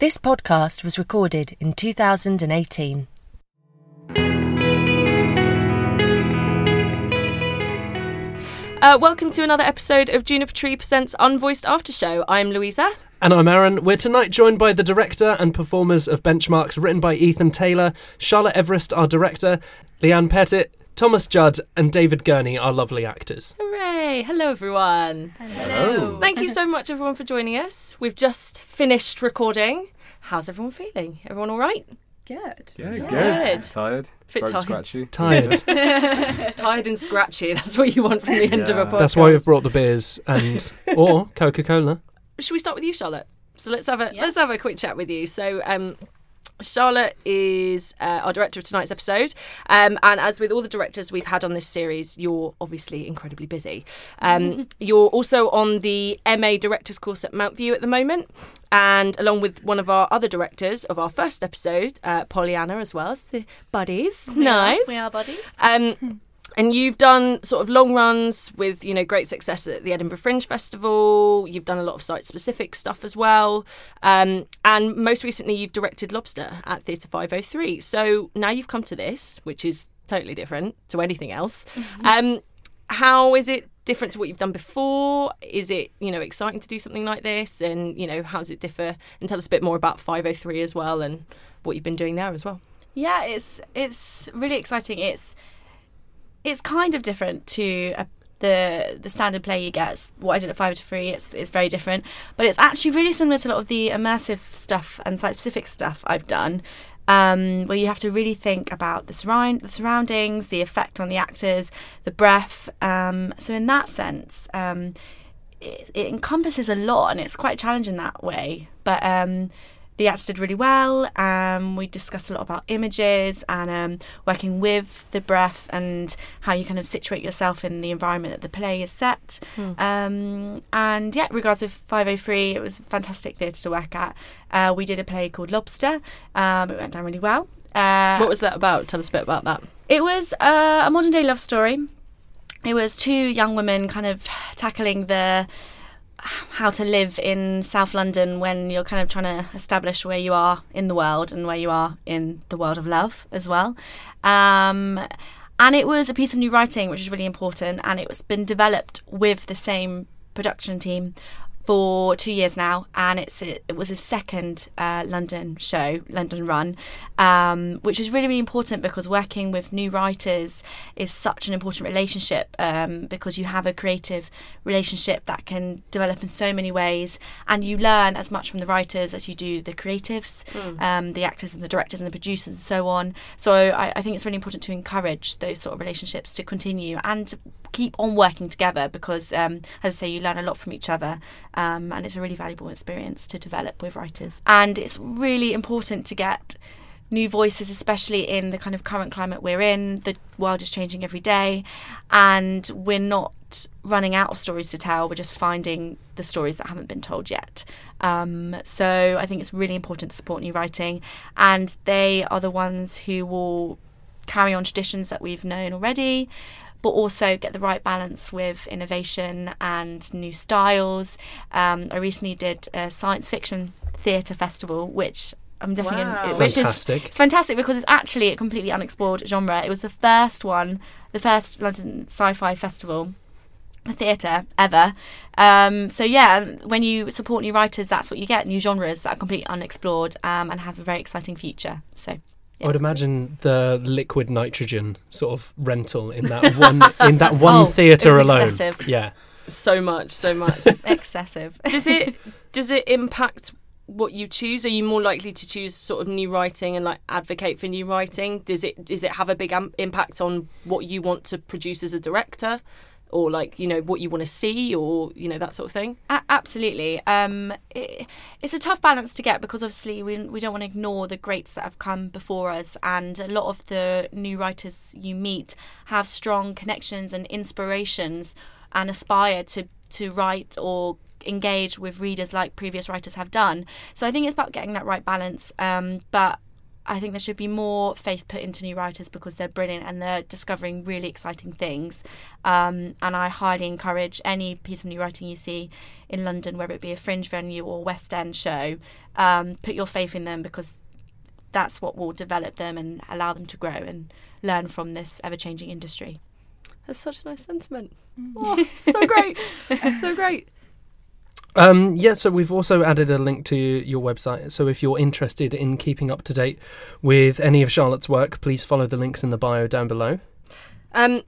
This podcast was recorded in 2018. Uh, welcome to another episode of Juniper Tree Presents Unvoiced After Show. I'm Louisa. And I'm Aaron. We're tonight joined by the director and performers of Benchmarks, written by Ethan Taylor, Charlotte Everest, our director, Leanne Pettit, Thomas Judd, and David Gurney, are lovely actors. Hooray! Hello, everyone. Hello. Thank you so much, everyone, for joining us. We've just finished recording. How's everyone feeling? Everyone all right? Good. Yeah, Good. good. Tired. Bit tired. scratchy. Tired. Tired and scratchy. That's what you want from the end of a Yeah. podcast. That's why we've brought the beers and or Coca Cola. Should we start with you, Charlotte? So let's have a let's have a quick chat with you. So um, Charlotte is uh, our director of tonight's episode, um, and as with all the directors we've had on this series, you're obviously incredibly busy. Um, you're also on the MA Directors course at Mountview at the moment, and along with one of our other directors of our first episode, uh, Pollyanna, as well as the buddies. nice. We are buddies. Um, and you've done sort of long runs with you know great success at the Edinburgh Fringe Festival. You've done a lot of site specific stuff as well, um, and most recently you've directed Lobster at Theatre Five Hundred Three. So now you've come to this, which is totally different to anything else. Um, how is it different to what you've done before? Is it you know exciting to do something like this? And you know how does it differ? And tell us a bit more about Five Hundred Three as well, and what you've been doing there as well. Yeah, it's it's really exciting. It's it's kind of different to a, the the standard play you get. What I did at Five to Three, it's it's very different, but it's actually really similar to a lot of the immersive stuff and site specific stuff I've done. Um, where you have to really think about the surround the surroundings, the effect on the actors, the breath. Um, so in that sense, um, it, it encompasses a lot and it's quite challenging that way. But um, the actors did really well. Um, we discussed a lot about images and um, working with the breath and how you kind of situate yourself in the environment that the play is set. Um, and yeah, regards with 503, it was fantastic theatre to work at. Uh, we did a play called Lobster. Um, it went down really well. Uh, What was that about? Tell us a bit about that. it was uh, a modern day love story. It was two young women kind of tackling the how to live in South London when you're kind of trying to establish where you are in the world and where you are in the world of love as well. Um, and it was a piece of new writing, which is really important, and it was been developed with the same production team for two years now, and it's it was his second uh, London show, London run, um, which is really really important because working with new writers is such an important relationship um, because you have a creative relationship that can develop in so many ways, and you learn as much from the writers as you do the creatives, um, the actors and the directors and the producers and so on. So I, I think it's really important to encourage those sort of relationships to continue and keep on working together because, um, as I say, you learn a lot from each other, um, and it's a really valuable experience to develop with writers. And it's really important to get new voices, especially in the kind of current climate we're in. The world is changing every day, and we're not running out of stories to tell. We're just finding the stories that haven't been told yet. Um, so I think it's really important to support new writing, and they are the ones who will carry on traditions that we've known already, but also get the right balance with innovation and new styles. Um, I recently did a science fiction theatre festival, which I'm definitely Wow. gonna, which is Fantastic. it's fantastic because it's actually a completely unexplored genre. It was the first one, the first London Sci-Fi Festival the theatre ever. Um, so yeah, when you support new writers, that's what you get: new genres that are completely unexplored um, and have a very exciting future. So. I would imagine the liquid nitrogen sort of rental in that one in that one Oh, theatre alone. excessive. Yeah. So much, so much. excessive. does it does it impact what you choose? Are you more likely to choose sort of new writing and like advocate for new writing? Does it does it have a big am- impact on what you want to produce as a director, or like you know what you want to see, or you know that sort of thing? A- absolutely. Um, it, it's a tough balance to get because obviously we, we don't want to ignore the greats that have come before us, and a lot of the new writers you meet have strong connections and inspirations and aspire to, to write or engage with readers like previous writers have done. So I think it's about getting that right balance. Um, but I think there should be more faith put into new writers because they're brilliant and they're discovering really exciting things. Um, and I highly encourage any piece of new writing you see in London, whether it be a fringe venue or West End show, um, put your faith in them because that's what will develop them and allow them to grow and learn from this ever changing industry. That's such a nice sentiment. Oh, so great. so great. Um, yeah, so we've also added a link to your website. So if you're interested in keeping up to date with any of Charlotte's work, please follow the links in the bio down below. Um,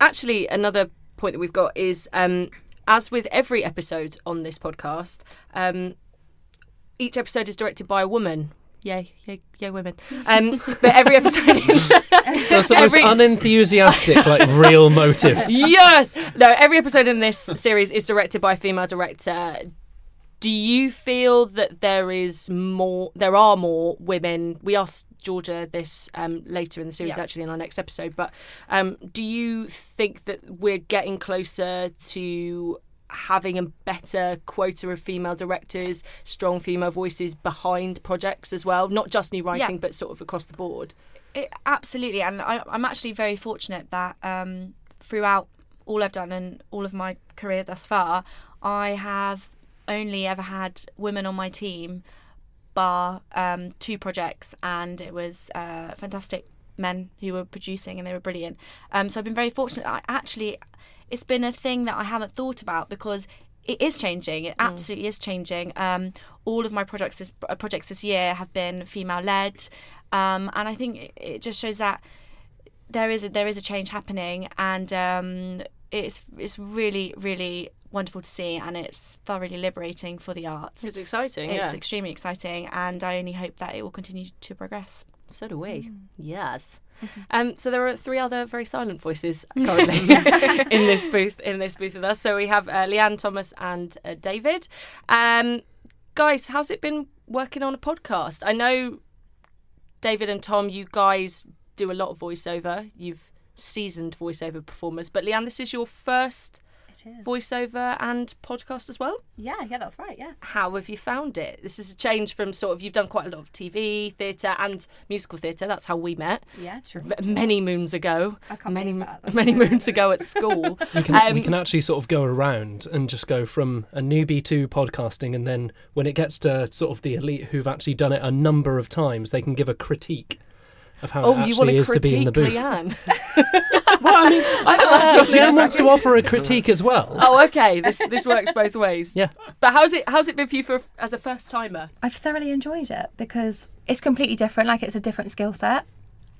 actually, another point that we've got is um, as with every episode on this podcast, um, each episode is directed by a woman. Yay, yay, yay, women. Um, but every episode. That's the most unenthusiastic, like real motive. yes! No, every episode in this series is directed by a female director. Do you feel that there is more, there are more women? We asked Georgia this um, later in the series, Yeah. actually, in our next episode. But um, do you think that we're getting closer to having a better quota of female directors, strong female voices behind projects as well? Not just new writing, Yeah. but sort of across the board. It, absolutely, and I, I'm actually very fortunate that um, throughout all I've done and all of my career thus far, I have only ever had women on my team, bar um, two projects, and it was uh, fantastic men who were producing, and they were brilliant. Um, so I've been very fortunate. I actually, it's been a thing that I haven't thought about because it is changing. It absolutely is changing. Um, all of my projects this uh, projects this year have been female led, um, and I think it, it just shows that there is a, there is a change happening, and um, it's it's really really wonderful to see, and it's thoroughly liberating for the arts. It's exciting, It's yeah. extremely exciting, and I only hope that it will continue to progress. So do we. Mm. Yes. Mm-hmm. Um, so there are three other very silent voices currently in this booth in this booth with us. So we have uh, Leanne, Thomas, and uh, David. Um, guys, how's it been working on a podcast? I know David and Tom, you guys do a lot of voiceover. You've seasoned voiceover performers, but Leanne, this is your first It is. voiceover and podcast as well. Yeah, yeah, that's right. Yeah. How have you found it? This is a change from sort of you've done quite a lot of TV, theatre, and musical theatre. That's how we met Yeah, true. m- many moons ago. I can't many that. Many moons ago at school. We can, we Um, can actually sort of go around and just go from a newbie to podcasting, and then when it gets to sort of the elite who've actually done it a number of times, they can give a critique of how oh, it you want actually to is to be in critique the booth. Leanne? Well, I mean, I think that's lovely. Leanne wants to offer a critique as well. Oh, okay. This this works both ways. Yeah. But how's it how's it been for you for as a first timer? I've thoroughly enjoyed it because it's completely different. Like it's a different skill set.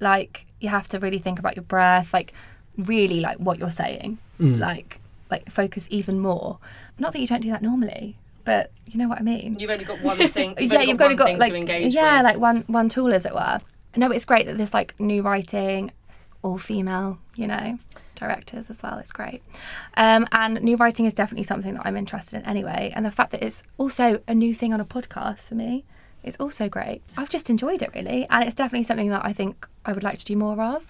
Like you have to really think about your breath, like really like what you're saying. Mm. Like like focus even more. Not that you don't do that normally, but you know what I mean. You've only got one thing. You've yeah, only you've got only one got like to engage yeah, with. like one one tool as it were. No, it's great that there's like new writing, all female, you know, directors as well. It's great, um, and new writing is definitely something that I'm interested in anyway. And the fact that it's also a new thing on a podcast for me is also great. I've just enjoyed it really, and it's definitely something that I think I would like to do more of.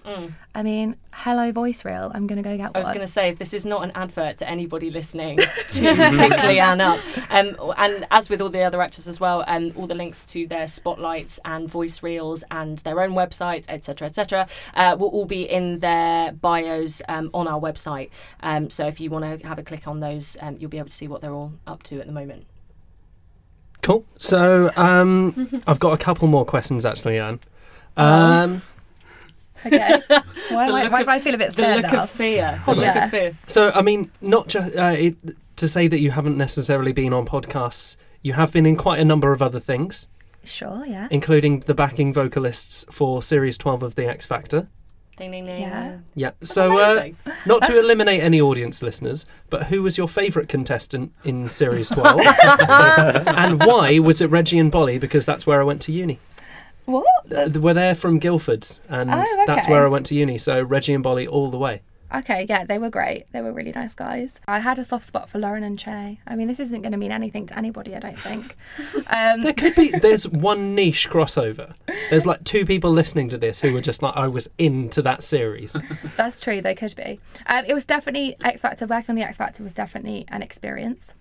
I mean, hello voice reel. I'm gonna go get Mm. I was going to say, if this is not an advert to anybody listening, to pick Leanne up. Um, and as with all the other actors as well, um, all the links to their spotlights and voice reels and their own websites, etc., etc., uh, will all be in their bios um, on our website. Um, so if you want to have a click on those, um, you'll be able to see what they're all up to at the moment. Cool. So um, I've got a couple more questions actually, Anne. Um, okay. Why, am I, why do I feel a bit The scared look now? of fear. Hold the on. look of fear. so I mean, not just uh, it, to say that you haven't necessarily been on podcasts. You have been in quite a number of other things, Sure. Yeah. including the backing vocalists for Series 12 of The X Factor. Ding, ding, ding. Yeah. Yeah. So, uh, amazing. not to eliminate any audience listeners, but who was your favourite contestant in Series 12? and why was it Reggie and Bollie? Because that's where I went to uni. What? Uh, we're there from Guildford, and Oh, that's okay. where I went to uni. So Reggie and Bollie all the way. Okay, yeah, they were great. They were really nice guys. I had a soft spot for Lauren and Che. I mean, this isn't going to mean anything to anybody, I don't think. Um, There could be. There's one niche crossover. There's like two people listening to this who were just like, I was into that series. that's true, they could be. Um, it was definitely X Factor. Working on the X Factor was definitely an experience.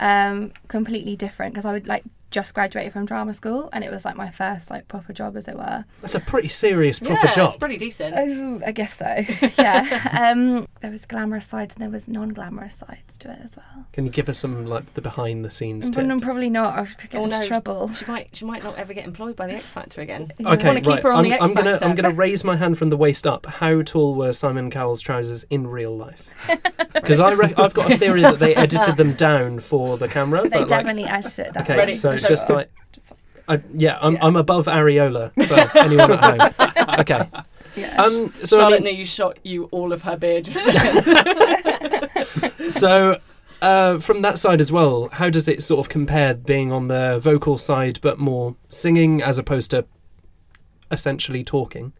Um, completely different because I would like just graduated from drama school, and it was like my first like proper job, as it were. That's a pretty serious proper yeah, job. it's pretty decent. Oh, I guess so. yeah. Um, there was glamorous sides and there was non-glamorous sides to it as well. Can you give us some like the behind the scenes But no, tips? probably not. I could get Oh, into no. trouble. She might she might not ever get employed by the X Factor again. Okay, wanna keep right. her on I'm, the X I'm gonna I'm gonna raise my hand from the waist up. How tall were Simon Cowell's trousers in real life? Because I re- I've got a theory that they edited them down for the camera. They but like, definitely edited it down. okay, Ready? so it's just uh, like. Just- I, yeah, I'm, Yeah. I'm above areola for anyone at home. Okay. Yeah. Um, so I mean, knew shot you all of her beer just then. so uh, from that side as well, how does it sort of compare being on the vocal side but more singing as opposed to essentially talking,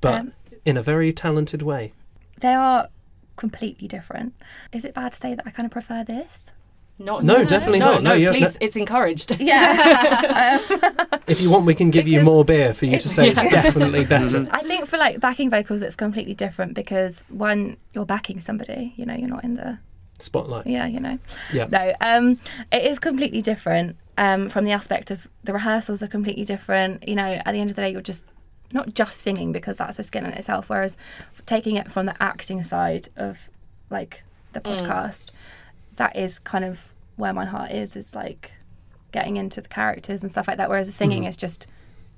but Um, in a very talented way? they are completely different. Is it bad to say that I kind of prefer this? Not No, definitely no, not. No, No, you're- please, no. it's encouraged. Yeah. If you want, we can give you more beer for you to say it's definitely better. I think for like backing vocals, it's completely different because one, you're backing somebody. You know, you're not in the Spotlight. yeah. You know. Yeah. No, um, it is completely different um, from the aspect of the rehearsals are completely different. You know, at the end of the day, you're just not just singing because that's a skill in itself. Whereas taking it from the acting side of like the podcast, that is kind of where my heart is. Is like getting into the characters and stuff like that. Whereas the singing mm-hmm. is just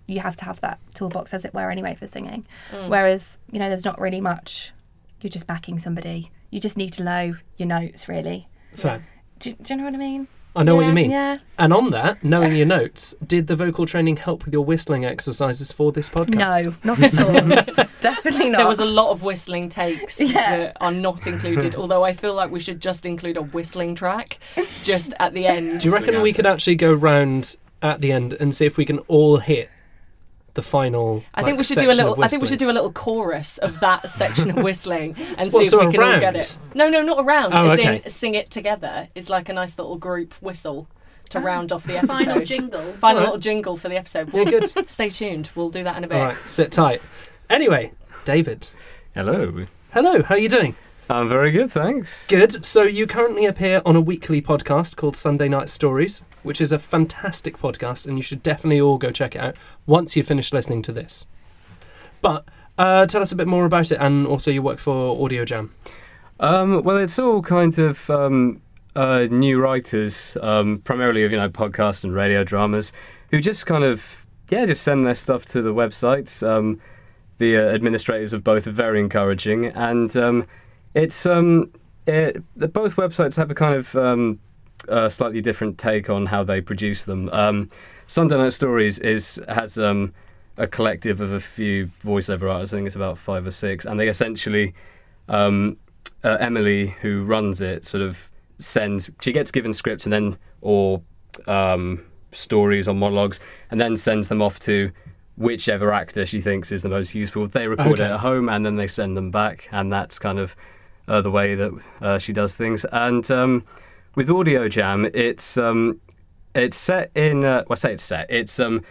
you have to have that toolbox, as it were, anyway for singing. Mm. Whereas you know, there's not really much. You're just backing somebody. You just need to know your notes, really. Fair. Do, do you know what I mean? I know what you mean. Yeah. And on that, knowing your notes, did the vocal training help with your whistling exercises for this podcast? No, not at all. Definitely not. There was a lot of whistling takes Yeah. that are not included, although I feel like we should just include a whistling track just at the end. Do you reckon we could actually go round at the end and see if we can all hit the final? I think like, we should do a little. I think we should do a little chorus of that section of whistling and What, see if so we a can all get it. No, no, not around. Oh, as okay. in sing it together. It's like a nice little group whistle to ah, round off the episode. Final jingle. Final Alright. little jingle for the episode. Yeah, good. Stay tuned. We'll do that in a bit. All right, sit tight. Anyway, David, Hello. hello. How are you doing? I'm very good, thanks. Good. So you currently appear on a weekly podcast called Sunday Night Stories, which is a fantastic podcast, and you should definitely all go check it out once you've finished listening to this. But uh, tell us a bit more about it, and also you work for Audio Jam. Um, well, it's all kind of um, uh, new writers, um, primarily of you know podcast and radio dramas, who just kind of yeah just send their stuff to the websites. Um, the uh, administrators of both are very encouraging, and um, it's um, it, both websites have a kind of uh, slightly different take on how they produce them. Um, Sunday Night Stories is has um, a collective of a few voiceover artists. I think it's about five or six, and they essentially um, uh, Emily, who runs it, sort of sends. She gets given scripts and then or um, stories or monologues, and then sends them off to whichever actor she thinks is the most useful. They record Okay. it at home and then they send them back, and that's kind of uh, the way that uh, she does things. And um, with Audio Jam, it's um, it's set in. Uh, well, I say it's set. It's um,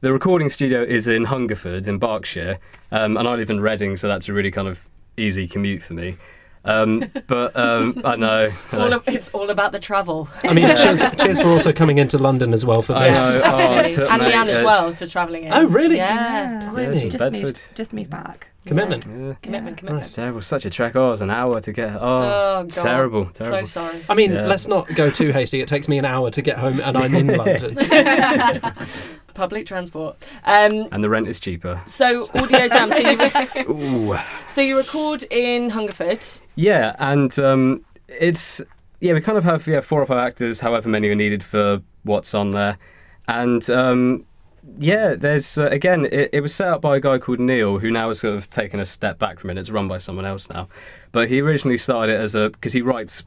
the recording studio is in Hungerford in Berkshire, um, and I live in Reading, so that's a really kind of easy commute for me. Um, but um, I know. It's all, a- it's all about the travel. I mean, cheers, cheers for also coming into London as well for I this. know. Oh, Absolutely. it took and me- Leanne as well for travelling in. Oh, really? Yeah. Blimey. Yeah, just moved, just moved back. Commitment. Yeah. Commitment, That's commitment. terrible. Such a trek. Oh, it's an hour to get. Oh, Oh, God. terrible. Terrible. So sorry. I mean, Yeah. let's not go too hasty. It takes me an hour to get home, and I'm in London. Public transport. Um, And the rent is cheaper. so audio jam. So you, Ooh. so you record in Hungerford. Yeah, and um, it's yeah we kind of have yeah four or five actors, however many are needed for what's on there, and um, yeah, there's uh, again it, it was set up by a guy called Neil who now has sort of taken a step back from it. It's run by someone else now, but he originally started it as a because he writes.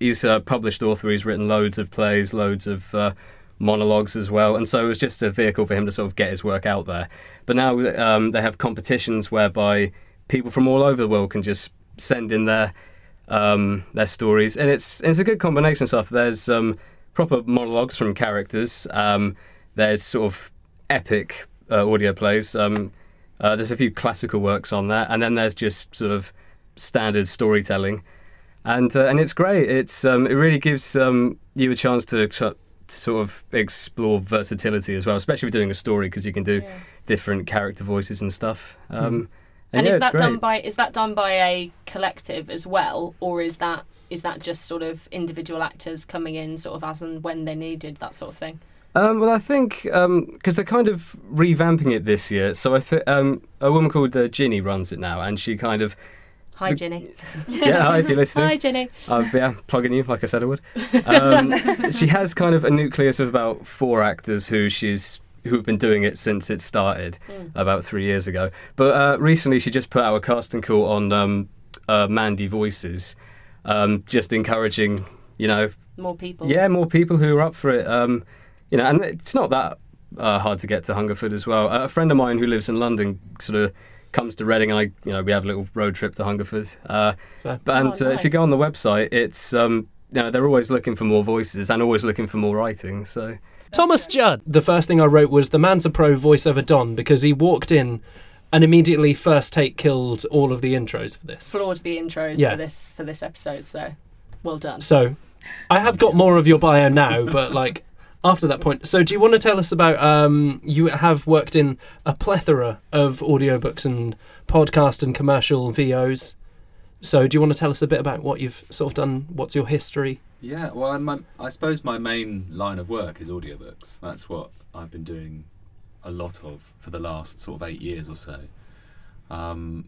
He's a published author. He's written loads of plays, loads of uh, monologues as well, and so it was just a vehicle for him to sort of get his work out there. But now um, they have competitions whereby people from all over the world can just send in their um, their stories, and it's it's a good combination of stuff. There's um, proper monologues from characters. Um, there's sort of epic uh, audio plays. Um, uh, there's a few classical works on there, and then there's just sort of standard storytelling, and uh, and it's great. It's um, it really gives um, you a chance to to sort of explore versatility as well, especially with doing a story because you can do Yeah. different character voices and stuff. Um, And yeah, is that done by is that done by a collective as well, or is that is that just sort of individual actors coming in sort of as and when they're needed, that sort of thing? Um, well, I think because they're kind of revamping it this year. So I think um, a woman called uh, Ginny runs it now, and she kind of Hi, Ginny. yeah. Hi, if you're listening. Hi, Ginny. Uh, yeah, plugging you like I said I would. Um, she has kind of a nucleus of about four actors who she's who've been doing it since it started about three years ago. But uh, recently, she just put out a casting call on um, uh, Mandy Voices, um, just encouraging you know More people. yeah more people who are up for it. You know, and it's not that uh, hard to get to Hungerford as well. Uh, a friend of mine who lives in London sort of comes to Reading, and I, you know, we have a little road trip to Hungerford. Uh, Fair. but and Oh, uh, if you go on the website, it's um, you know, they're always looking for more voices and always looking for more writing. So Thomas Judd. The first thing I wrote was the man's a pro voiceover Don because he walked in and immediately first take killed all of the intros for this. Flawed the intros Yeah. for this for this episode, so well done. So I have got more of your bio now, but like after that point. So do you want to tell us about um you have worked in a plethora of audiobooks and podcast and commercial VOs. So do you want to tell us a bit about what you've sort of done? What's your history? Yeah, well, I suppose my main line of work is audiobooks. That's what I've been doing a lot of for the last sort of eight years or so. Um,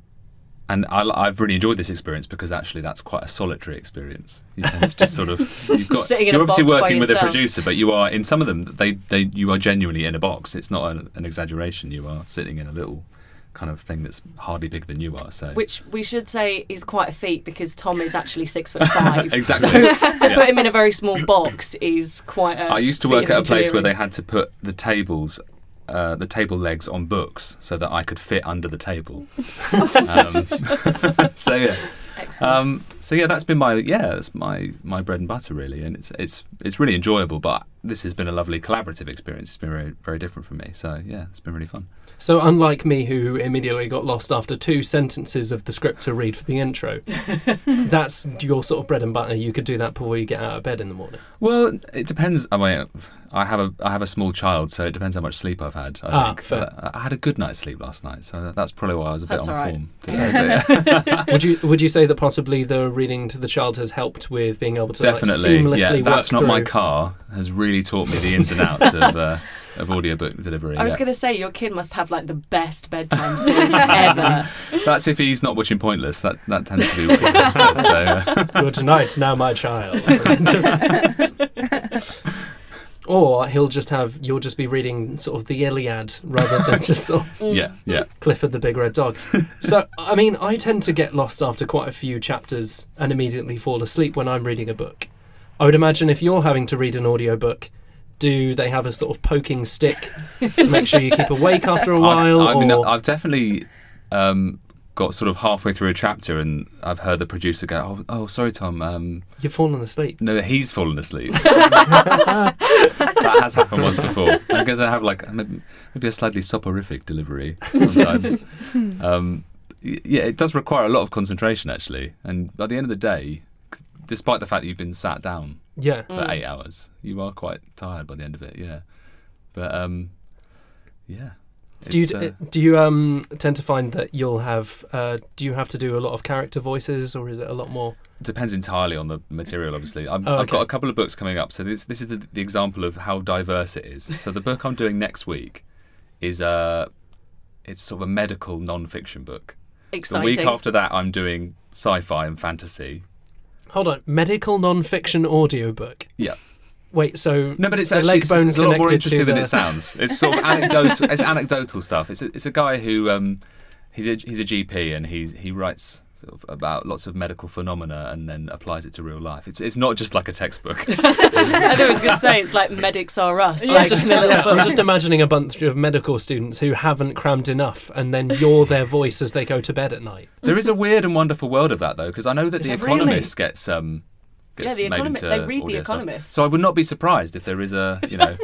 and I, have really enjoyed this experience because actually that's quite a solitary experience. You tend to just sort of you've got you're a obviously working with a producer, but you are in some of them they they you are genuinely in a box. It's not an, an exaggeration. You are sitting in a little kind of thing that's hardly bigger than you are. So Which we should say is quite a feat because Tom is actually six foot five. Exactly. So to Yeah. put him in a very small box is quite a. I used to work at a place where they had to put the tables, uh, the table legs on books so that I could fit under the table. um, so yeah, Excellent. um, so yeah, that's been my yeah, that's my my bread and butter really, and it's it's it's really enjoyable. But this has been a lovely collaborative experience. It's been very very different for me. So yeah, it's been really fun. So unlike me who immediately got lost after two sentences of the script to read for the intro, that's your sort of bread and butter. You could do that before you get out of bed in the morning. Well, it depends. I mean, I have a I have a small child, so it depends how much sleep I've had. I Ah, think. fair. But I had a good night's sleep last night, so that's probably why I was a bit That's on all right. form today. But, yeah. would you would you say that possibly the reading to the child has helped with being able to like, Definitely, seamlessly yeah. That's work not my car. Has really taught me the ins and outs of uh, of audiobook delivery. I was yeah. going to say your kid must have like the best bedtime stories ever. That's if he's not watching Pointless. That that tends to be what it is. so. Uh, Good night, now my child. Just- or he'll just have you'll just be reading sort of the Iliad rather than just sort of yeah, yeah. Clifford the Big Red Dog. so, I mean, I tend to get lost after quite a few chapters and immediately fall asleep when I'm reading a book. I would imagine if you're having to read an audiobook, do they have a sort of poking stick to make sure you keep awake after a while? I've, I mean, or... I've definitely um, got sort of halfway through a chapter, and I've heard the producer go, "Oh, oh sorry, Tom. Um, You've fallen asleep. no, he's fallen asleep." that has happened once before. Because I have like maybe maybe a slightly soporific delivery sometimes. um, yeah, it does require a lot of concentration actually, and by the end of the day, c- despite the fact that you've been sat down Yeah. for Mm. eight hours, you are quite tired by the end of it. Yeah, but um, yeah. Do you uh, do you um tend to find that you'll have uh, do you have to do a lot of character voices or is it a lot more? depends entirely on the material. Obviously, I'm, Oh, I've got a couple of books coming up. So this this is the, the example of how diverse it is. So the book I'm doing next week is uh, it's sort of a medical non-fiction book. Exciting. The week after that, I'm doing sci-fi and fantasy. Hold on, medical non-fiction audiobook. Yeah. Wait, so No, but it's actually leg it's, it's a lot more interesting than the- it sounds. It's sort of anecdotal. it's anecdotal stuff. It's a, it's a guy who um, he's a he's a GP and he's he writes sort of about lots of medical phenomena and then applies it to real life. It's it's not just like a textbook. I know I was going to say it's like medics are us. Yeah, like, just, in a little yeah, I'm just imagining a bunch of medical students who haven't crammed enough, and then you're their voice as they go to bed at night. There is a weird and wonderful world of that, though, because I know that Is The there really? Economist gets um gets Yeah, The made Economist- into they read The audio stuff. Economist. So I would not be surprised if there is a you know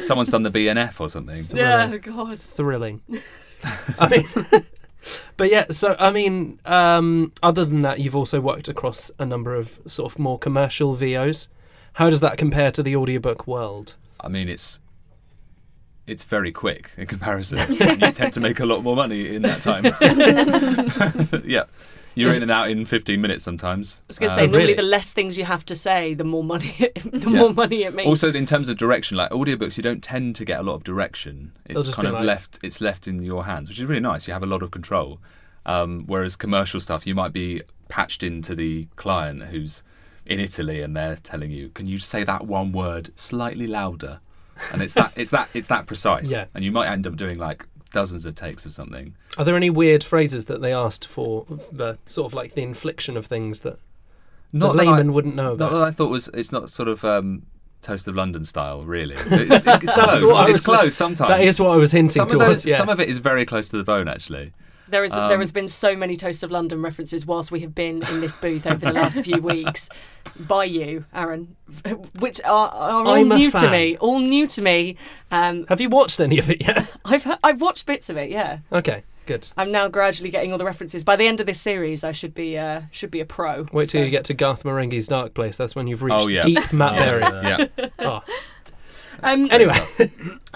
someone's done the BNF or something. yeah, oh God. Thrilling. I mean, but yeah. So I mean, um, other than that, you've also worked across a number of sort of more commercial VOs. How does that compare to the audiobook world? I mean, it's it's very quick in comparison. you tend to make a lot more money in that time. yeah, you're Is- in and out in 15 minutes sometimes. I was going to Um, say, normally really? the less things you have to say, the more money, the Yeah. more money it makes. Also, in terms of direction, like audiobooks, you don't tend to get a lot of direction. It's kind of like- left. It's left in your hands, which is really nice. You have a lot of control. Um, whereas commercial stuff, you might be patched into the client who's in Italy, and they're telling you, "Can you say that one word slightly louder?" And it's that. it's that. It's that precise. Yeah. And you might end up doing like dozens of takes of something. Are there any weird phrases that they asked for, the sort of like the infliction of things that the Not that I- wouldn't know Not about? that I thought was. It's not sort of. Um, Toast of London style, really. It- it- it's close. It's close sometimes. That is what I was hinting some towards. those, yeah. some of it is very close to the bone, actually. There is there Um, has been so many Toast of London references whilst we have been in this booth over the last few weeks by you, Aaron, which are, are all I'm a new to me. All new to me. Um, Have you watched any of it yet? I've I've watched bits of it. Yeah, okay, good. I'm now gradually getting all the references. By the end of this series, I should be uh, should be a pro. Wait till So- you get to Garth Marenghi's Dark Place. That's when you've reached Oh, yeah. deep Matt Berry. Yeah. Oh. Um, Anyway,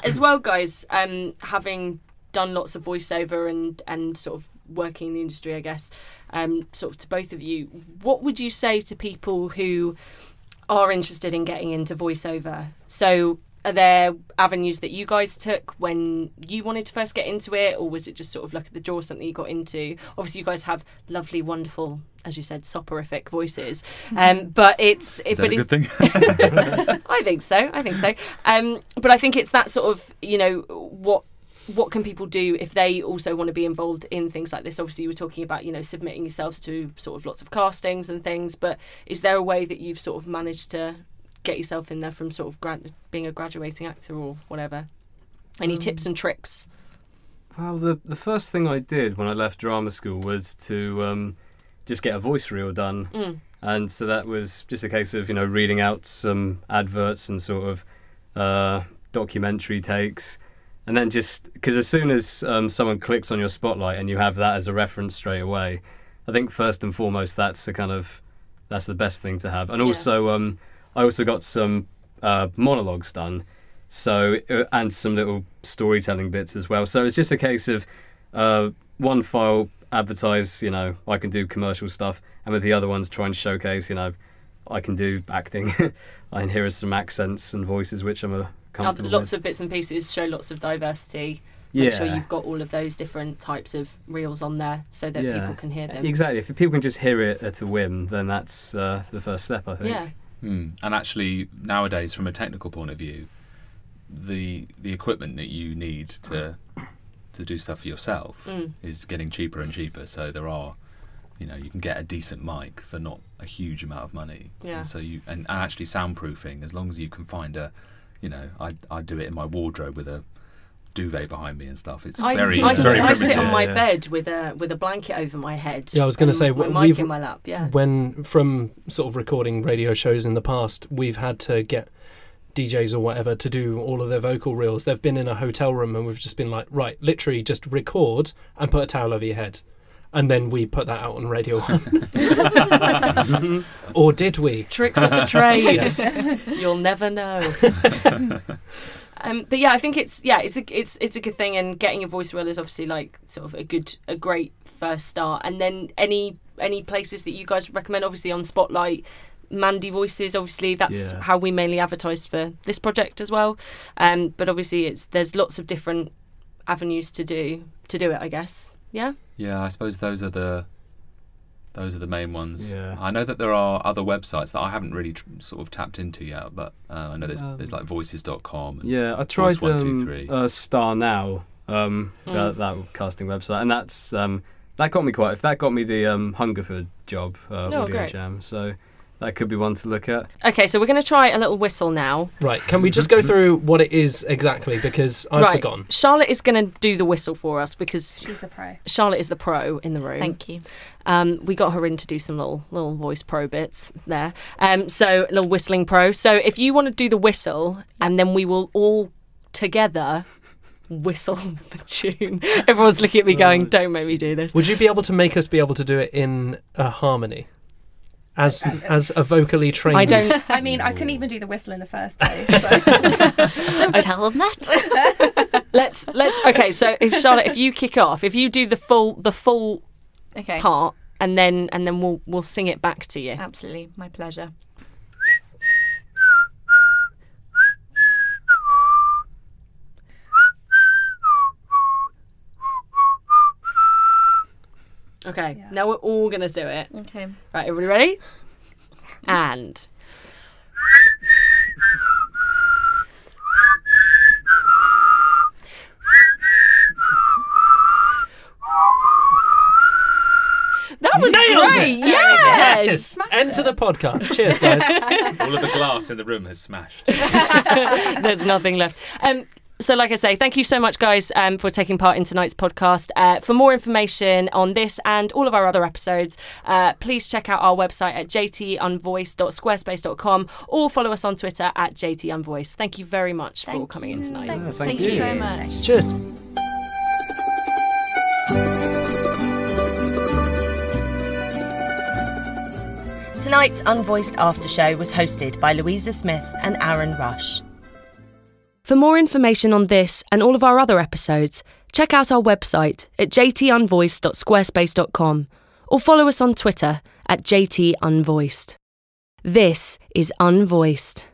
as well, guys, um, having done lots of voiceover and and sort of working in the industry, I guess, um, sort of to both of you, what would you say to people who are interested in getting into voiceover? So. Are there avenues that you guys took when you wanted to first get into it, or was it just sort of luck of the draw something you got into? Obviously, you guys have lovely, wonderful, as you said, soporific voices, um, but it's Is it, that but a it's, good thing? I think so. I think so. Um, but I think it's that sort of you know what what can people do if they also want to be involved in things like this? Obviously, you were talking about you know submitting yourselves to sort of lots of castings and things. But is there a way that you've sort of managed to get yourself in there from sort of grad- being a graduating actor or whatever? Any tips and tricks? Well, the the first thing I did when I left drama school was to um, just get a voice reel done, Mm. and so that was just a case of you know reading out some adverts and sort of uh, documentary takes, and then just because as soon as um, someone clicks on your spotlight and you have that as a reference straight away, I think first and foremost that's the kind of that's the best thing to have, and Yeah. also um, I also got some uh, monologues done so uh, and some little storytelling bits as well. So it's just a case of uh, one file advertise, you know, I can do commercial stuff, and with the other ones try and showcase, you know, I can do acting, and here are some accents and voices which I'm a comfortable lots with. of bits and pieces show lots of diversity. Make yeah. sure you've got all of those different types of reels on there so that Yeah. people can hear them. Exactly. If people can just hear it at a whim, then that's uh, the first step, I think. Yeah. Hmm. And actually, nowadays, from a technical point of view, the the equipment that you need to to do stuff for yourself Mm. is getting cheaper and cheaper. So there are, you know, you can get a decent mic for not a huge amount of money. Yeah. And so you and, and actually soundproofing, as long as you can find a, you know, I I do it in my wardrobe with a duvet behind me and stuff. It's I, very I, it's very I sit on my Yeah. bed with a with a blanket over my head. Yeah, I was gonna say, my mic we've- in my lap. Yeah, when from sort of recording radio shows in the past, we've had to get DJs or whatever to do all of their vocal reels. They've been in a hotel room and we've just been like, right, literally just record and put a towel over your head. And then we put that out on Radio 1. or did we? tricks of the trade. You'll never know. um, but yeah, I think it's yeah, it's a it's it's a good thing, and getting a voice reel is obviously like sort of a good a great first start. And then any any places that you guys recommend, obviously on Spotlight. Mandy Voices, obviously, that's Yeah. how we mainly advertise for this project as well. Um, but obviously, it's there's lots of different avenues to do to do it. I guess, yeah. Yeah, I suppose those are the those are the main ones. Yeah. I know that there are other websites that I haven't really tr- sort of tapped into yet, but uh, I know there's Um, there's like voices.com. And, Yeah, I tried Voice one, two, um, three. uh, Star Now, um, Mm. that, that casting website, and that's um, that got me quite. If that got me the um, Hungerford job, uh, Oh, Audio great. Jam. So that could be one to look at. Okay, so we're going to try a little whistle now. Right, can we just go through what it is exactly? Because I've right. forgotten. Charlotte is going to do the whistle for us because She's the pro. Charlotte is the pro in the room. Thank you. Um, we got her in to do some little little voice pro bits there. Um, so a little whistling pro. So if you want to do the whistle, and then we will all together whistle the tune. Everyone's looking at me going, "Don't make me do this." Would you be able to make us be able to do it in a harmony? As as a vocally trained. I don't. I mean, I couldn't even do the whistle in the first place. So. Don't tell them that. Let's let's. Okay, so if Charlotte, if you kick off, if you do the full the full okay. part, and then and then we'll we'll sing it back to you. Absolutely, my pleasure. Okay, Yeah. now we're all gonna do it. Okay. Right, everybody ready? And that was Nailed great. it! Yes. Yes. End to the podcast. Cheers, guys. All of the glass in the room has smashed. There's nothing left. Um, so, like I say, thank you so much, guys, um, for taking part in tonight's podcast. Uh, for more information on this and all of our other episodes, uh, please check out our website at jtunvoice.squarespace.com or follow us on Twitter at jtunvoice. Thank you very much for Thank coming in you. tonight. Yeah, Thank, you so much. Cheers. Tonight's Unvoiced After Show was hosted by Louisa Smith and Aaron Rush. For more information on this and all of our other episodes, check out our website at jtunvoiced.squarespace.com or follow us on Twitter at jtunvoiced. This is Unvoiced.